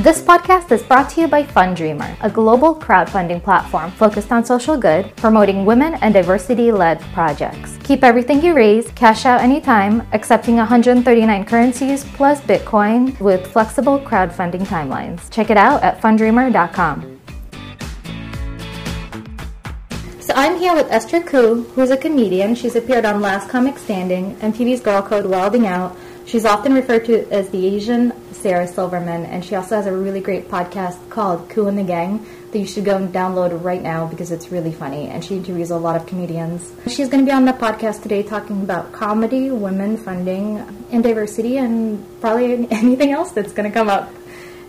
This podcast is brought to you by Fundreamer, a global crowdfunding platform focused on social good, promoting women and diversity led projects. Keep everything you raise, cash out anytime, accepting 139 currencies plus Bitcoin with flexible crowdfunding timelines. Check it out at fundreamer.com. So I'm here with Esther Ku, who's a comedian. She's appeared on Last Comic Standing, MTV's Girl Code, Wilding Out. She's often referred to as the Asian Sarah Silverman, and she also has a really great podcast called Ku and the Gang that you should go and download right now because it's really funny, and she interviews a lot of comedians. She's going to be on the podcast today talking about comedy, women funding, and diversity, and probably anything else that's going to come up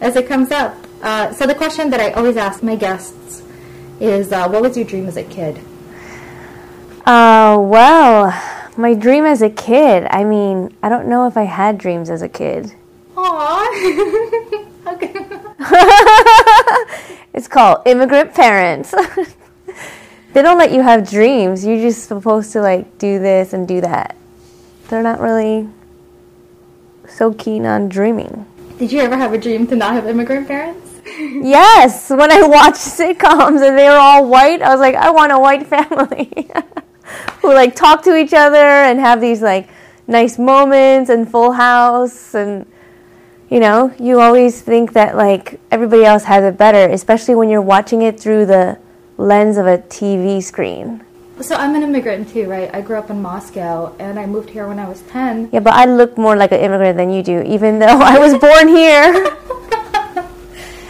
as it comes up. Uh, so the question that I always ask my guests is, uh, what was your dream as a kid? Uh, well, my dream as a kid. I mean, I don't know if I had dreams as a kid. It's called immigrant parents. they don't let you have dreams. You're just supposed to like do this and do that. They're not really so keen on dreaming. Did you ever have a dream to not have immigrant parents? Yes, when I watched sitcoms and they were all white, I was like, I want a white family who like talk to each other and have these like nice moments and full house and you know, you always think that like everybody else has it better, especially when you're watching it through the lens of a TV screen. So I'm an immigrant too, right? I grew up in Moscow and I moved here when I was 10. Yeah, but I look more like an immigrant than you do, even though I was born here.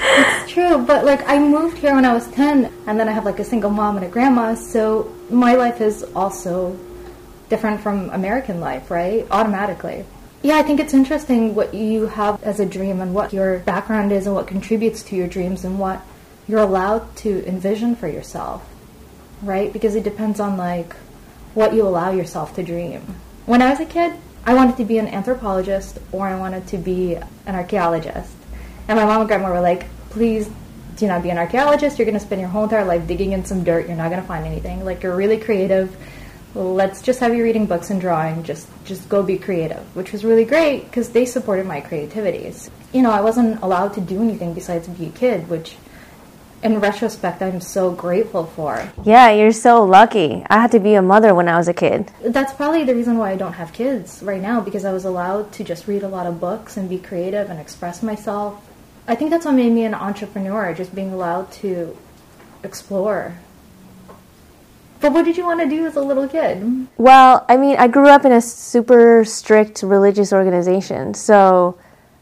It's true, but like I moved here when I was 10 and then I have like a single mom and a grandma, so my life is also different from American life, right? Automatically. Yeah, I think it's interesting what you have as a dream and what your background is and what contributes to your dreams and what you're allowed to envision for yourself, right? Because it depends on like what you allow yourself to dream. When I was a kid, I wanted to be an anthropologist or I wanted to be an archaeologist. And my mom and grandma were like, please do not be an archaeologist. You're going to spend your whole entire life digging in some dirt. You're not going to find anything. Like, you're really creative. Let's just have you reading books and drawing. Just, just go be creative, which was really great because they supported my creativities. You know, I wasn't allowed to do anything besides be a kid, which in retrospect, I'm so grateful for. yeah, you're so lucky. I had to be a mother when I was a kid. That's probably the reason why I don't have kids right now because I was allowed to just read a lot of books and be creative and express myself. I think that's what made me an entrepreneur, just being allowed to explore. But what did you want to do as a little kid? Well, I mean, I grew up in a super strict religious organization. So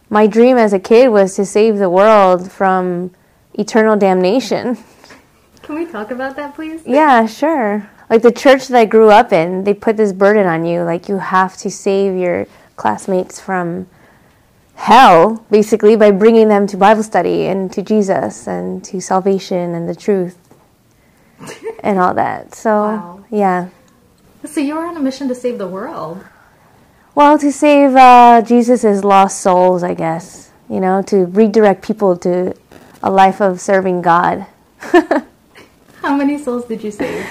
my dream as a kid was to save the world from eternal damnation. Can we talk about that, please? Yeah, sure. Like the church that I grew up in, they put this burden on you. Like you have to save your classmates from hell, basically, by bringing them to Bible study and to Jesus and to salvation and the truth and all that. So, Wow. yeah. So you were on a mission to save the world. Well, to save uh, Jesus' lost souls, I guess. You know, to redirect people to a life of serving God. How many souls did you save?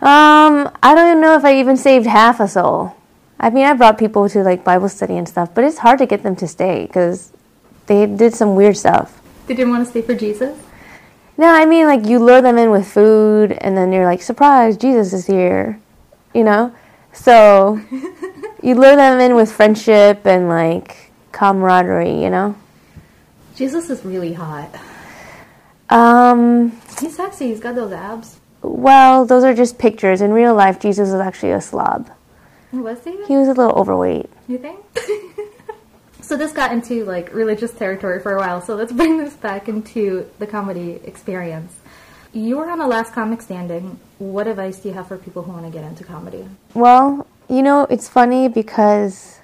Um, I don't even know if I even saved half a soul. I mean, I brought people to like Bible study and stuff, but it's hard to get them to stay because they did some weird stuff. They didn't want to stay for Jesus? No, I mean, like you lure them in with food, and then you're like, surprise, Jesus is here, you know? So you lure them in with friendship and like camaraderie, you know? Jesus is really hot. Um, He's sexy. He's got those abs. well, those are just pictures. In real life, Jesus was actually a slob. Was he? He was a little overweight. You think? So this got into like religious territory for a while. So let's bring this back into the comedy experience. You were on the last comic standing. What advice do you have for people who want to get into comedy? Well, you know, it's funny because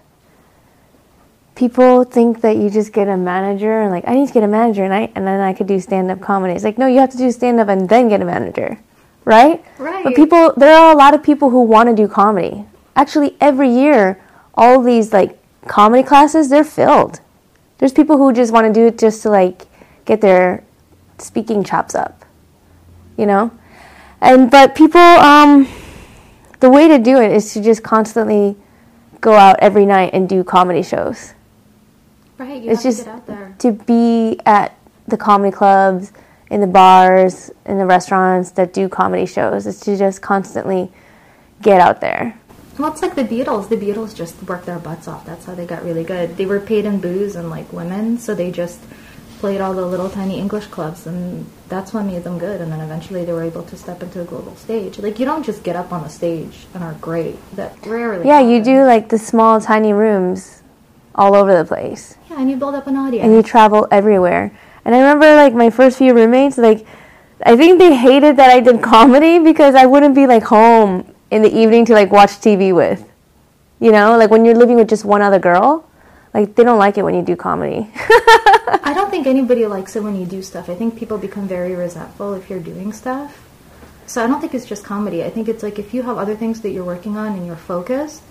people think that you just get a manager and like I need to get a manager and I and then I could do stand up comedy. It's like no, you have to do stand up and then get a manager. Right? Right. But people there are a lot of people who want to do comedy. Actually every year all these like comedy classes they're filled. There's people who just want to do it just to like get their speaking chops up. You know? And but people um the way to do it is to just constantly go out every night and do comedy shows. Right. You It's just- to get out there. to be at the comedy clubs, in the bars, in the restaurants that do comedy shows. It's to just constantly get out there. Well, it's like the Beatles. The Beatles just worked their butts off. That's how they got really good. They were paid in booze and like women, so they just played all the little tiny English clubs, and that's what made them good. And then eventually they were able to step into a global stage. Like you don't just get up on a stage and are great. That rarely. Yeah, you do like the small, tiny rooms all over the place, Yeah, and you build up an audience. and you travel everywhere. And I remember like my first few roommates, like I think they hated that I did comedy because I wouldn't be like home in the evening to like watch TV with. You know, like when you're living with just one other girl, like they don't like it when you do comedy. I don't think anybody likes it when you do stuff. I think people become very resentful if you're doing stuff. So I don't think it's just comedy. I think it's like if you have other things that you're working on and you're focused,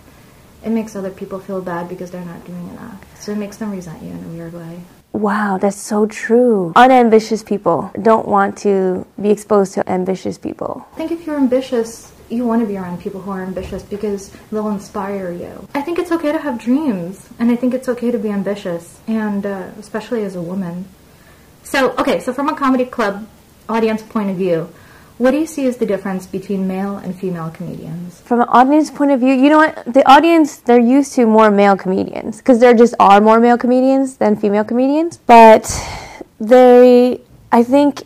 it makes other people feel bad because they're not doing enough. So it makes them resent you in a weird way. Wow, that's so true. Unambitious people don't want to be exposed to ambitious people. I think if you're ambitious, you want to be around people who are ambitious because they'll inspire you. I think it's okay to have dreams, and I think it's okay to be ambitious, and uh, especially as a woman. So, okay, so from a comedy club audience point of view, what do you see as the difference between male and female comedians? From an audience point of view, you know what? The audience, they're used to more male comedians because there just are more male comedians than female comedians. But they, I think,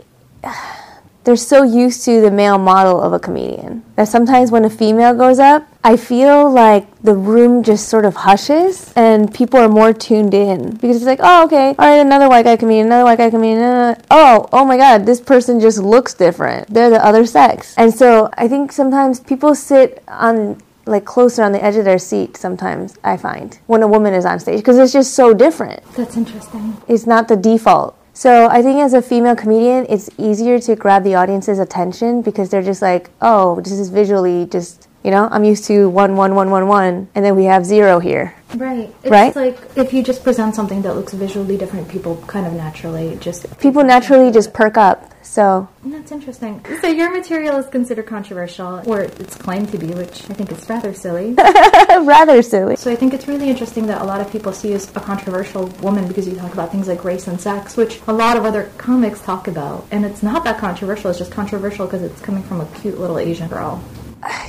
they're so used to the male model of a comedian that sometimes when a female goes up, I feel like the room just sort of hushes and people are more tuned in because it's like, oh, okay, all right, another white guy comedian, another white guy comedian. Uh, oh, oh my God, this person just looks different. They're the other sex. And so I think sometimes people sit on like closer on the edge of their seat sometimes i find when a woman is on stage because it's just so different That's interesting. it's not the default. So I think as a female comedian, it's easier to grab the audience's attention because they're just like, oh, this is visually just, you know, I'm used to one, one, one, one, one, and then we have zero here. Right. It's Right? like if you just present something that looks visually different, people kind of naturally just. People naturally just perk up. So That's interesting. So your material is considered controversial, or it's claimed to be, which I think is rather silly. rather silly. so I think it's really interesting that a lot of people see you as a controversial woman because you talk about things like race and sex, which a lot of other comics talk about. And it's not that controversial, it's just controversial because it's coming from a cute little Asian girl.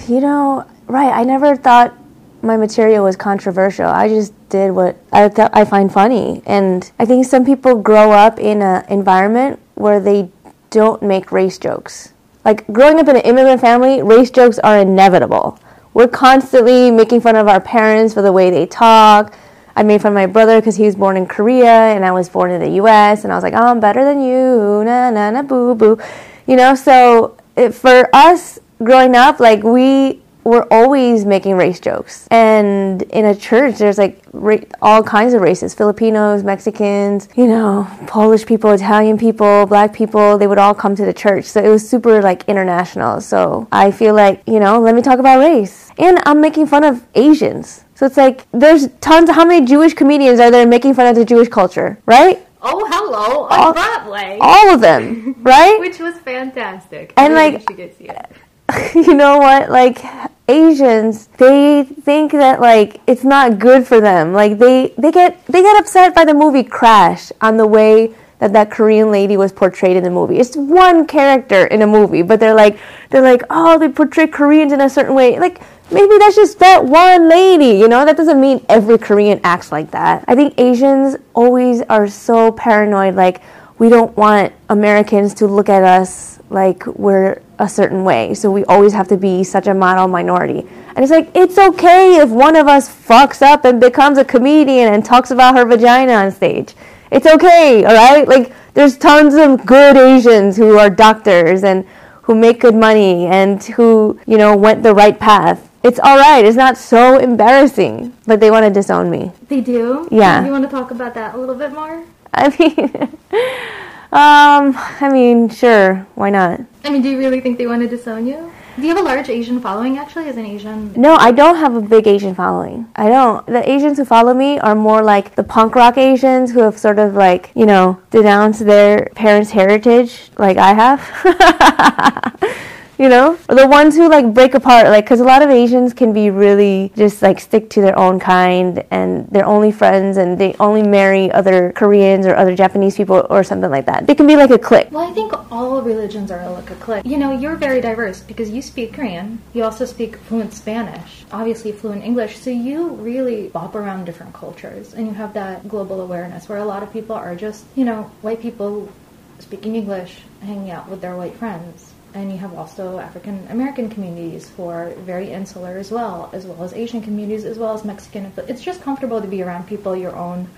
You know, right? I never thought my material was controversial. I just did what I th- I find funny, and I think some people grow up in an environment where they don't make race jokes. Like growing up in an immigrant family, race jokes are inevitable. We're constantly making fun of our parents for the way they talk. I made fun of my brother because he was born in Korea and I was born in the U.S. and I was like, oh, I'm better than you, na na na boo boo, you know. So it, for us growing up, like we were always making race jokes, and in a church, there's like ra- all kinds of races: Filipinos, Mexicans, you know, Polish people, Italian people, Black people. They would all come to the church, so it was super like international. So I feel like you know, let me talk about race, and I'm making fun of Asians. So it's like there's tons. How many Jewish comedians are there making fun of the Jewish culture, right? Oh, hello, on All- Broadway! All of them, right? Which was fantastic. And, Really like, you could see it. you know what? Like asians they think that like it's not good for them. Like they they get they get upset by the movie crash on the way that that korean lady was portrayed in the movie. It's one character in a movie but they're like they're like oh they portray koreans in a certain way. Like maybe that's just that one lady you know? That doesn't mean every korean acts like that. I think asians always are so paranoid like we don't want americans to look at us like we're a certain way. So we always have to be such a model minority. And it's like, it's okay if one of us fucks up and becomes a comedian and talks about her vagina on stage. It's okay, all right? Like, there's tons of good Asians who are doctors and who make good money and who, you know, went the right path. It's all right. It's not so embarrassing. But they want to disown me. They do? Yeah. You want to talk about that a little bit more? I mean, um, I mean, sure, why not? I mean, do you really think they want to disown you? Do you have a large Asian following actually as an Asian? No, I don't have a big Asian following. I don't. The Asians who follow me are more like the punk rock Asians who have sort of like, you know, denounced their parents' heritage like I have. you know, the ones who like break apart, like because a lot of Asians can be really just like stick to their own kind and they're only friends and they only marry other Koreans or other Japanese people or something like that. They can be like a clique. Well, I think all religions are like a clique. You know, you're very diverse because you speak Korean, you also speak fluent Spanish, obviously fluent English, so you really bop around different cultures and you have that global awareness where a lot of people are just, you know, white people speaking English, hanging out with their white friends and you have also African American communities who are very insular as well, as well as Asian communities, as well as Mexican. It's just comfortable to be around people your own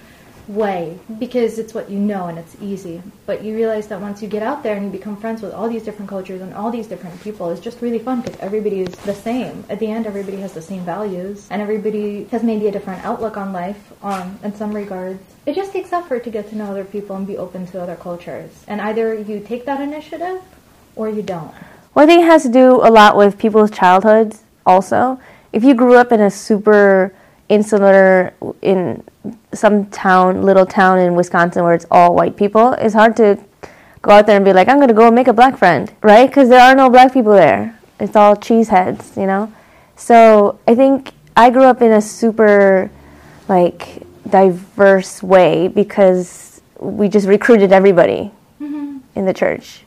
way because it's what you know and it's easy. But you realize that once you get out there and you become friends with all these different cultures and all these different people, it's just really fun because everybody is the same. At the end, everybody has the same values and everybody has maybe a different outlook on life um, in some regards. It just takes effort to get to know other people and be open to other cultures. And either you take that initiative or you don't? Well, I think it has to do a lot with people's childhoods also. If you grew up in a super insular, in some town, little town in Wisconsin where it's all white people, it's hard to go out there and be like, I'm going to go make a black friend, right? Because there are no black people there. It's all cheeseheads, you know? So I think I grew up in a super, like, diverse way because we just recruited everybody mm-hmm. in the church.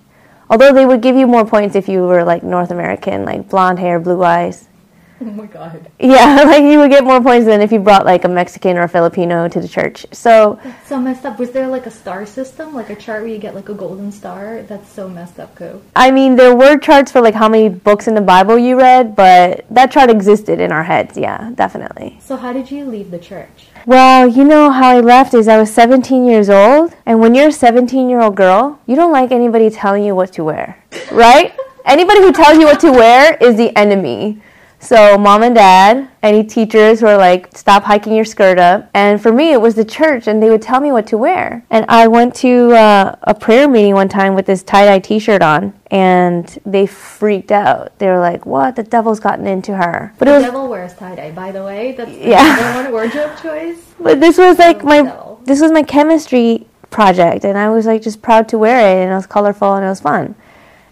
Although they would give you more points if you were like North American, like blonde hair, blue eyes. Oh my god. Yeah, like you would get more points than if you brought like a Mexican or a Filipino to the church. So That's so messed up. Was there like a star system, like a chart where you get like a golden star? That's so messed up, Ku. I mean, there were charts for like how many books in the Bible you read, but that chart existed in our heads. Yeah, definitely. So how did you leave the church? Well, you know how I left is I was 17 years old, and when you're a 17 year old girl, you don't like anybody telling you what to wear, right? Anybody who tells you what to wear is the enemy. So, mom and dad, any teachers were like, stop hiking your skirt up. And for me, it was the church, and they would tell me what to wear. And I went to uh, a prayer meeting one time with this tie dye t shirt on, and they freaked out. They were like, what? The devil's gotten into her. But the was, devil wears tie dye, by the way. That's the yeah. one wardrobe choice. But this was like my, this was my chemistry project, and I was like just proud to wear it, and it was colorful and it was fun.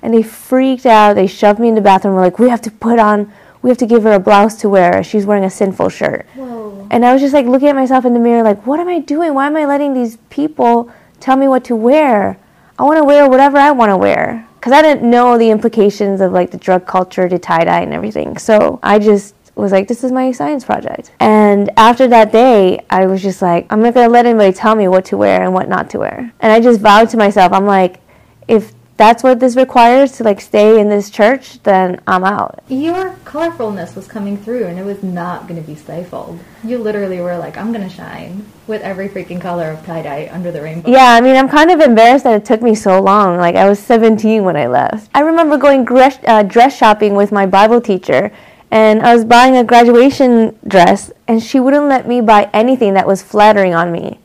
And they freaked out. They shoved me in the bathroom. We're like, we have to put on we have to give her a blouse to wear. She's wearing a sinful shirt. Whoa. And I was just like looking at myself in the mirror, like, what am I doing? Why am I letting these people tell me what to wear? I want to wear whatever I want to wear. Because I didn't know the implications of like the drug culture to tie dye and everything. So I just was like, this is my science project. And after that day, I was just like, I'm not going to let anybody tell me what to wear and what not to wear. And I just vowed to myself, I'm like, if that's what this requires to like stay in this church, then I'm out. Your colorfulness was coming through and it was not going to be stifled. You literally were like, I'm going to shine with every freaking color of tie dye under the rainbow. Yeah, I mean, I'm kind of embarrassed that it took me so long. Like, I was 17 when I left. I remember going dress, uh, dress shopping with my Bible teacher and I was buying a graduation dress and she wouldn't let me buy anything that was flattering on me.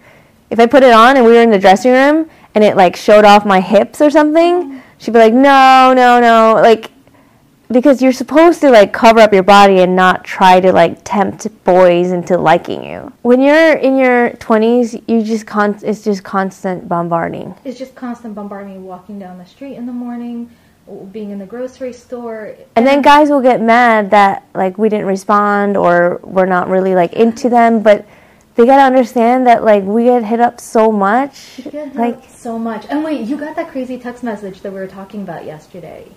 If I put it on and we were in the dressing room, and it like showed off my hips or something, mm-hmm. she'd be like, no, no, no, like because you're supposed to like cover up your body and not try to like tempt boys into liking you. When you're in your 20s, you just con- it's just constant bombarding. It's just constant bombarding walking down the street in the morning, being in the grocery store. And then guys will get mad that like we didn't respond or we're not really like into them, but they gotta understand that like we get hit up so much. like so much. And wait, you got that crazy text message that we were talking about yesterday,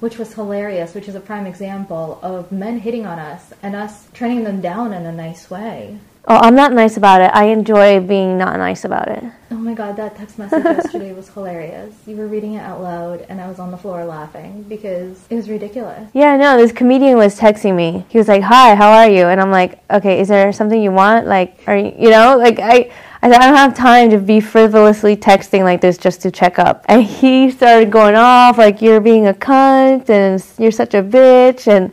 which was hilarious, which is a prime example of men hitting on us and us turning them down in a nice way. Oh, I'm not nice about it. I enjoy being not nice about it. Oh my god, that text message yesterday was hilarious. You were reading it out loud, and I was on the floor laughing because it was ridiculous. Yeah, no, this comedian was texting me. He was like, "Hi, how are you?" And I'm like, "Okay, is there something you want? Like, are you, you know, like I." I I don't have time to be frivolously texting like this just to check up. And he started going off like, you're being a cunt and you're such a bitch. And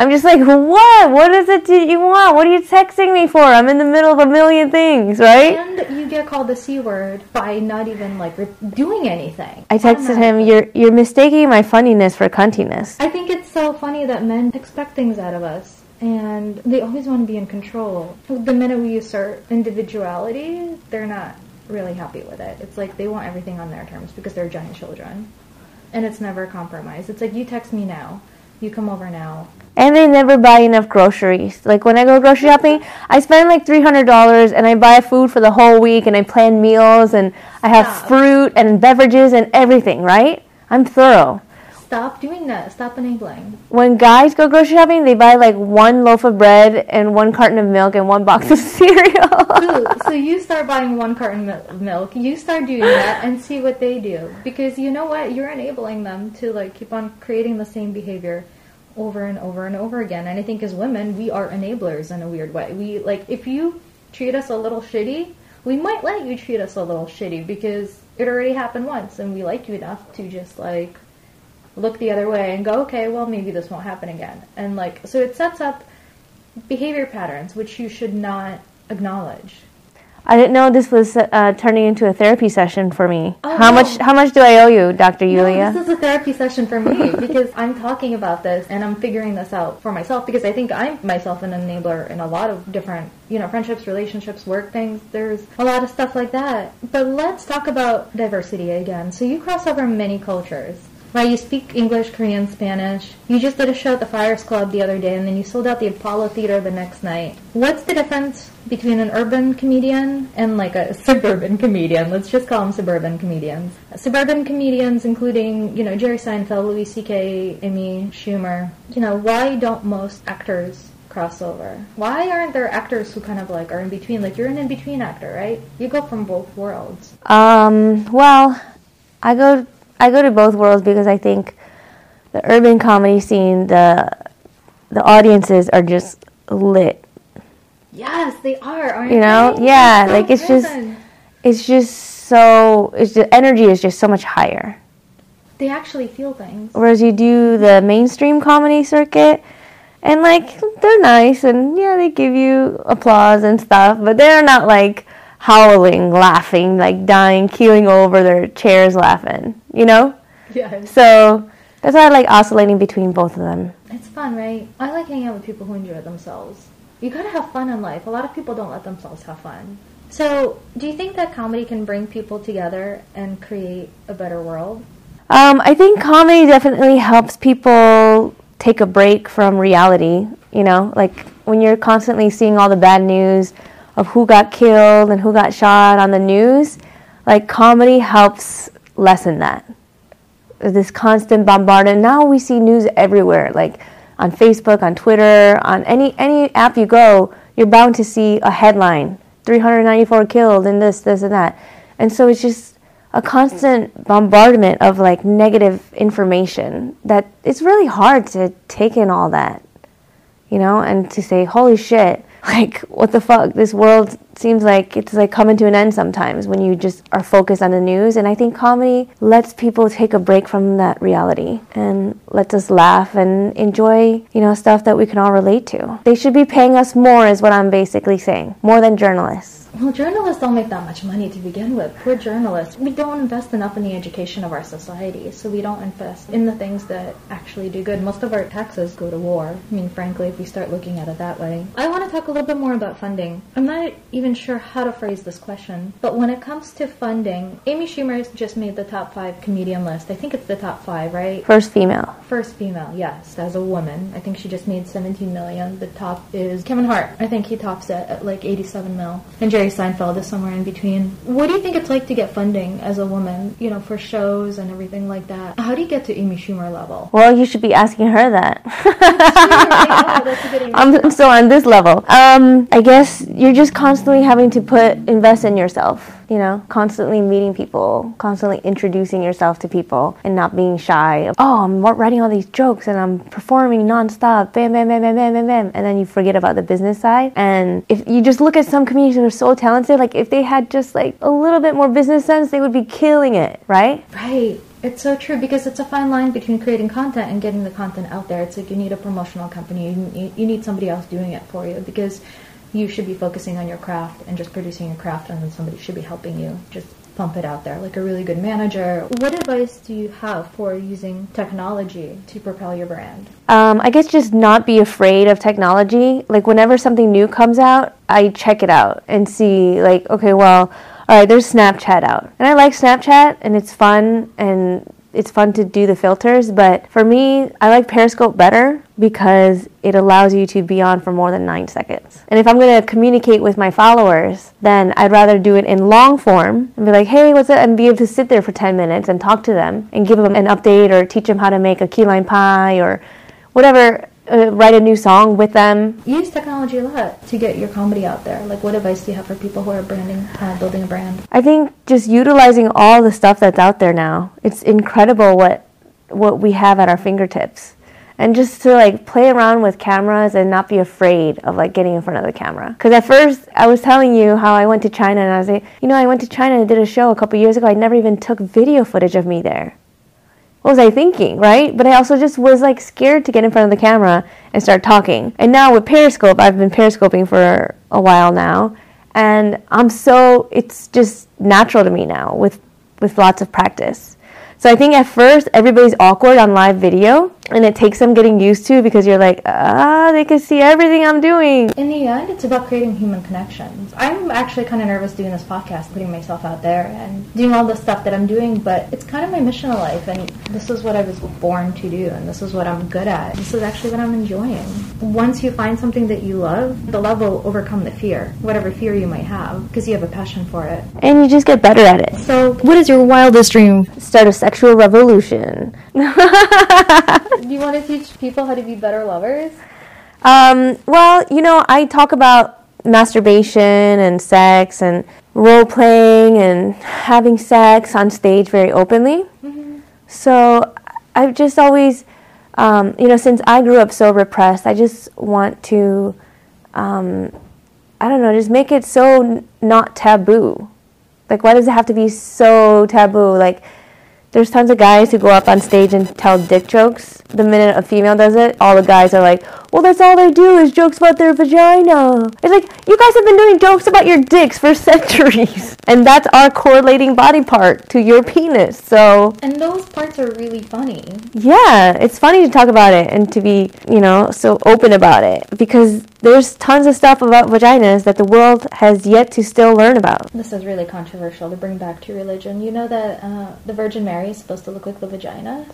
I'm just like, what? What is it you want? What are you texting me for? I'm in the middle of a million things, right? And you get called the c word by not even like doing anything. I texted him, "You're you're mistaking my funniness for cuntiness." I think it's so funny that men expect things out of us. And they always want to be in control. The minute we assert individuality, they're not really happy with it. It's like they want everything on their terms because they're giant children. and it's never a compromise. It's like you text me now, you come over now. And they never buy enough groceries. Like when I go grocery shopping, I spend like three hundred dollars, and I buy food for the whole week, and I plan meals, and I have Stop. fruit and beverages and everything. Right? I'm thorough. Stop doing that. Stop enabling. When guys go grocery shopping, they buy like one loaf of bread and one carton of milk and one box of cereal. so, so you start buying one carton of milk. You start doing that and see what they do because you know what you're enabling them to like keep on creating the same behavior over and over and over again. And I think as women, we are enablers in a weird way. We like if you treat us a little shitty, we might let you treat us a little shitty because it already happened once and we like you enough to just like look the other way and go, okay, well maybe this won't happen again. And like so it sets up behavior patterns which you should not acknowledge. I didn't know this was uh, turning into a therapy session for me. Oh, how no. much? How much do I owe you, Dr. Yulia? No, this is a therapy session for me because I'm talking about this and I'm figuring this out for myself because I think I'm myself an enabler in a lot of different, you know, friendships, relationships, work things. There's a lot of stuff like that. But let's talk about diversity again. So you cross over many cultures. Right, you speak English, Korean, Spanish. You just did a show at the Friars Club the other day, and then you sold out the Apollo Theater the next night. What's the difference between an urban comedian and like a suburban comedian? Let's just call them suburban comedians. Suburban comedians, including you know Jerry Seinfeld, Louis C.K., Amy Schumer. You know, why don't most actors cross over? Why aren't there actors who kind of like are in between? Like you're an in between actor, right? You go from both worlds. Um, well, I go I go to both worlds because I think the urban comedy scene, the the audiences are just lit. Yes, they are. Aren't You know? they? Yeah, so like, it's just- It's just so it's the energy is just so much higher. they actually feel things. Whereas you do the mainstream comedy circuit, and like they're nice and yeah, they give you applause and stuff, but they're not like howling, laughing, like dying, keeling over their chairs laughing, you know? Yes. So that's why I like oscillating between both of them. It's fun, right? I like hanging out with people who enjoy themselves. You gotta have fun in life. A lot of people don't let themselves have fun. So, do you think that comedy can bring people together and create a better world? Um, I think comedy definitely helps people take a break from reality. You know, like when you're constantly seeing all the bad news of who got killed and who got shot on the news, like comedy helps lessen that. This constant bombardment. Now we see news everywhere, like on Facebook, on Twitter, on any any app you go, you're bound to see a headline: 394 killed, and this, this, and that. And so it's just a constant bombardment of like negative information that it's really hard to take in all that you know and to say holy shit like what the fuck? This world seems like it's like coming to an end sometimes when you just are focused on the news. And i think comedy lets people take a break from that reality and lets us laugh and enjoy you know stuff that we can all relate to. They should be paying us more is what i'm basically saying more than journalists Well, journalists don't make that much money to begin with. Poor journalists. We don't invest enough in the education of our society, so we don't invest in the things that actually do good. Most of our taxes go to war. I mean, frankly, if we start looking at it that way. I want to talk a little bit more about funding. I'm not even sure how to phrase this question, but when it comes to funding, Amy Schumer just made the top five comedian list. I think it's the top five, right? first female First female, yes, as a woman. I think she just made 17 million. The top is Kevin Hart. I think he tops it at like 87 mil. And Jerry Seinfeld is somewhere in between. What do you think it's like to get funding as a woman, you know, for shows and everything like that? How do you get to Amy Schumer level? well you should be asking her that that's a good I'm still on this level. Um, I guess you're just constantly having to put invest in yourself. You know, constantly meeting people, constantly introducing yourself to people, and not being shy. Oh, I'm writing all these jokes and I'm performing nonstop. Bam, bam, bam, bam, bam, bam, bam. And then you forget about the business side. And if you just look at some comedians who are so talented, like if they had just like a little bit more business sense, they would be killing it, right? Right. It's so true because it's a fine line between creating content and getting the content out there. It's like you need a promotional company. You need, you need somebody else doing it for you because you should be focusing on your craft and just producing your craft, and then somebody should be helping you just pump it out there like a really good manager. What advice do you have for using technology to propel your brand? Um, I guess just not be afraid of technology. Like whenever something new comes out, I check it out and see like, okay, well, all right, there's Snapchat out. And I like Snapchat and it's fun and it's fun to do the filters, but for me, I like Periscope better because it allows you to be on for more than nine seconds. And if I'm going to communicate with my followers, then I'd rather do it in long form and be like, hey, what's up? And be able to sit there for 10 minutes and talk to them and give them an update or teach them how to make a key lime pie or whatever uh, write a new song with them. You use technology a lot to get your comedy out there. Like, what advice do you have for people who are branding, uh, building a brand? I think just utilizing all the stuff that's out there now. It's incredible what what we have at our fingertips. And just to like play around with cameras and not be afraid of like getting in front of the camera. Because at first I was telling you how I went to China and I was like, you know, I went to China and did a show a couple years ago. I never even took video footage of me there what was I thinking, right? But I also just was like scared to get in front of the camera and start talking. And now with Periscope, I've been periscoping for a while now, and I'm so it's just natural to me now with with lots of practice. So I think at first everybody's awkward on live video, and it takes them getting used to because you're like, ah, they can see everything I'm doing. In the end, it's about creating human connections. I'm actually kind of nervous doing this podcast, putting myself out there and doing all the stuff that I'm doing, but it's kind of my mission in life, and this is what I was born to do, and this is what I'm good at. This is actually what I'm enjoying. Once you find something that you love, the love will overcome the fear, whatever fear you might have, because you have a passion for it. And you just get better at it. So, what is your wildest dream? Start a sexual revolution. Do you want to teach people how to be better lovers? Um, well, you know, I talk about masturbation and sex and role playing and having sex on stage very openly. Mm-hmm. So I've just always, um, you know, since I grew up so repressed, I just want to, um, I don't know, just make it so n- not taboo. Like, why does it have to be so taboo? Like, there's tons of guys who go up on stage and tell dick jokes. The minute a female does it, all the guys are like, well, that's all they do is jokes about their vagina. It's like, you guys have been doing jokes about your dicks for centuries. And that's our correlating body part to your penis. So. And those parts are really funny. Yeah, it's funny to talk about it and to be, you know, so open about it. Because there's tons of stuff about vaginas that the world has yet to still learn about. This is really controversial to bring back to religion. You know that uh, the Virgin Mary is supposed to look like the vagina?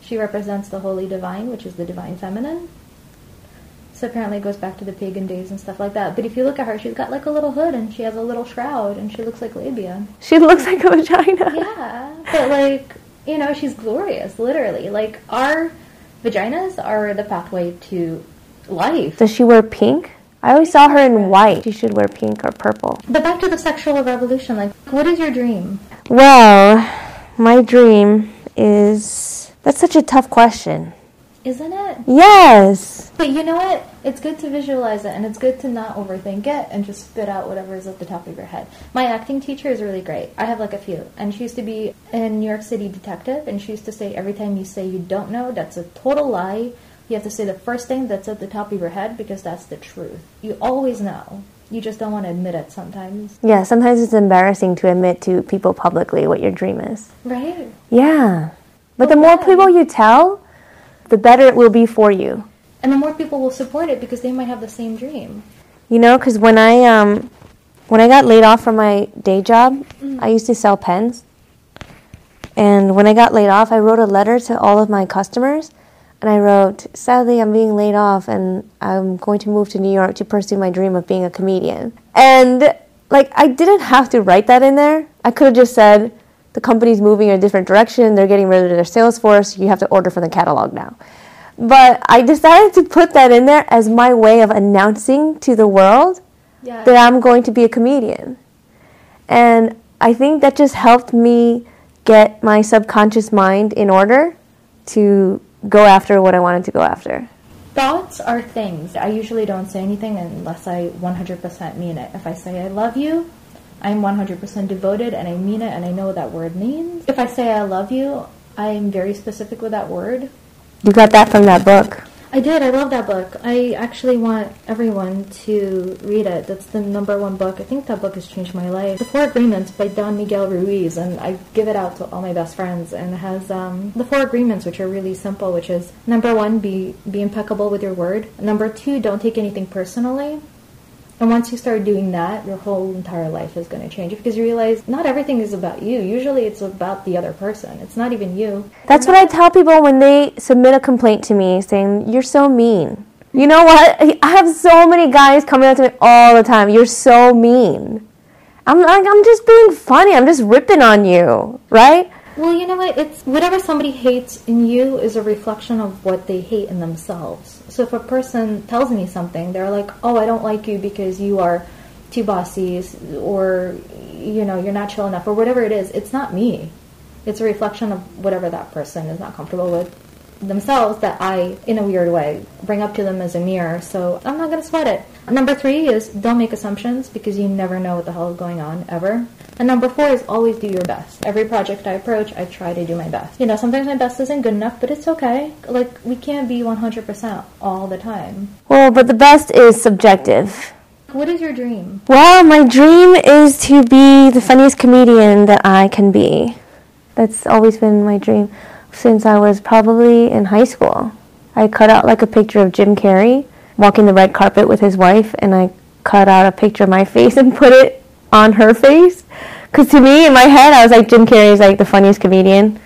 She represents the holy divine, which is the divine feminine. So apparently it goes back to the pagan days and stuff like that. But if you look at her, she's got like a little hood and she has a little shroud and she looks like labia. She looks like a vagina. Yeah. But like, you know, she's glorious, literally. Like our vaginas are the pathway to life. Does she wear pink? I always saw her in white. She should wear pink or purple. But back to the sexual revolution, like what is your dream? Well, my dream is that's such a tough question. Isn't it? Yes. But you know what? It's good to visualize it and it's good to not overthink it and just spit out whatever is at the top of your head. My acting teacher is really great. I have like a few. And she used to be a New York City detective and she used to say every time you say you don't know, that's a total lie. You have to say the first thing that's at the top of your head because that's the truth. You always know. You just don't want to admit it sometimes. Yeah, sometimes it's embarrassing to admit to people publicly what your dream is. Right? Yeah. But the more people you tell, the better it will be for you. And the more people will support it because they might have the same dream. You know, because when I um, when I got laid off from my day job, mm. I used to sell pens. And when I got laid off, I wrote a letter to all of my customers, and I wrote, "Sadly, I'm being laid off, and I'm going to move to New York to pursue my dream of being a comedian." And like, I didn't have to write that in there. I could have just said, the company's moving in a different direction, they're getting rid of their sales force, you have to order from the catalog now. But I decided to put that in there as my way of announcing to the world yeah. that I'm going to be a comedian. And I think that just helped me get my subconscious mind in order to go after what I wanted to go after. Thoughts are things. I usually don't say anything unless I 100% mean it. If I say I love you, I'm 100% devoted and I mean it and I know what that word means. If I say I love you, I'm very specific with that word. You got that from that book. I did. I love that book. I actually want everyone to read it. That's the number one book. I think that book has changed my life. The Four Agreements by Don Miguel Ruiz, and I give it out to all my best friends. And it has um, the four agreements, which are really simple, which is number one, be be impeccable with your word. Number two, don't take anything personally. And once you start doing that, your whole entire life is going to change because you realize not everything is about you. Usually it's about the other person. It's not even you. That's what I tell people when they submit a complaint to me saying, You're so mean. You know what? I have so many guys coming up to me all the time. You're so mean. I'm like, I'm just being funny. I'm just ripping on you, right? Well, you know what? It's whatever somebody hates in you is a reflection of what they hate in themselves. So if a person tells me something, they're like, "Oh, I don't like you because you are too bossy," or you know, you're not chill enough, or whatever it is. It's not me. It's a reflection of whatever that person is not comfortable with themselves that I, in a weird way, bring up to them as a mirror. So I'm not going to sweat it. Number three is don't make assumptions because you never know what the hell is going on ever. And number four is always do your best. Every project I approach, I try to do my best. You know, sometimes my best isn't good enough, but it's okay. Like, we can't be 100% all the time. Well, but the best is subjective. What is your dream? Well, my dream is to be the funniest comedian that I can be. That's always been my dream since I was probably in high school. I cut out like a picture of Jim Carrey walking the red carpet with his wife, and I cut out a picture of my face and put it on her face. Because to me, in my head, I was like, Jim Carrey is like the funniest comedian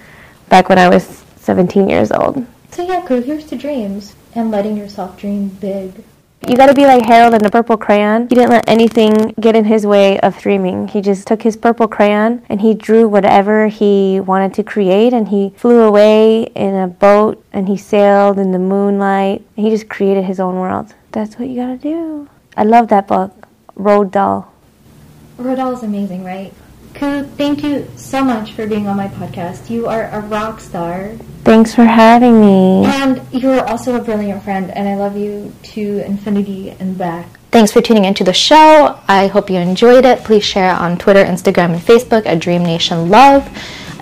back when I was 17 years old. So, yeah, crew, here's to dreams and letting yourself dream big. You gotta be like Harold in the purple crayon. He didn't let anything get in his way of dreaming. He just took his purple crayon and he drew whatever he wanted to create and he flew away in a boat and he sailed in the moonlight. And he just created his own world. That's what you gotta do. I love that book, Roald Dahl. Roald is amazing, right? Ku, thank you so much for being on my podcast. You are a rock star. Thanks for having me. And you're also a brilliant friend, and I love you to infinity and back. Thanks for tuning into the show. I hope you enjoyed it. Please share it on Twitter, Instagram, and Facebook at Dream Nation Love.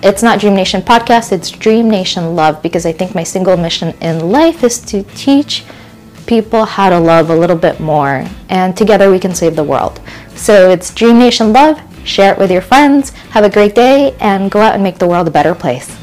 It's not Dream Nation Podcast, it's Dream Nation Love because I think my single mission in life is to teach people how to love a little bit more, and together we can save the world. So it's Dream Nation Love. Share it with your friends. Have a great day and go out and make the world a better place.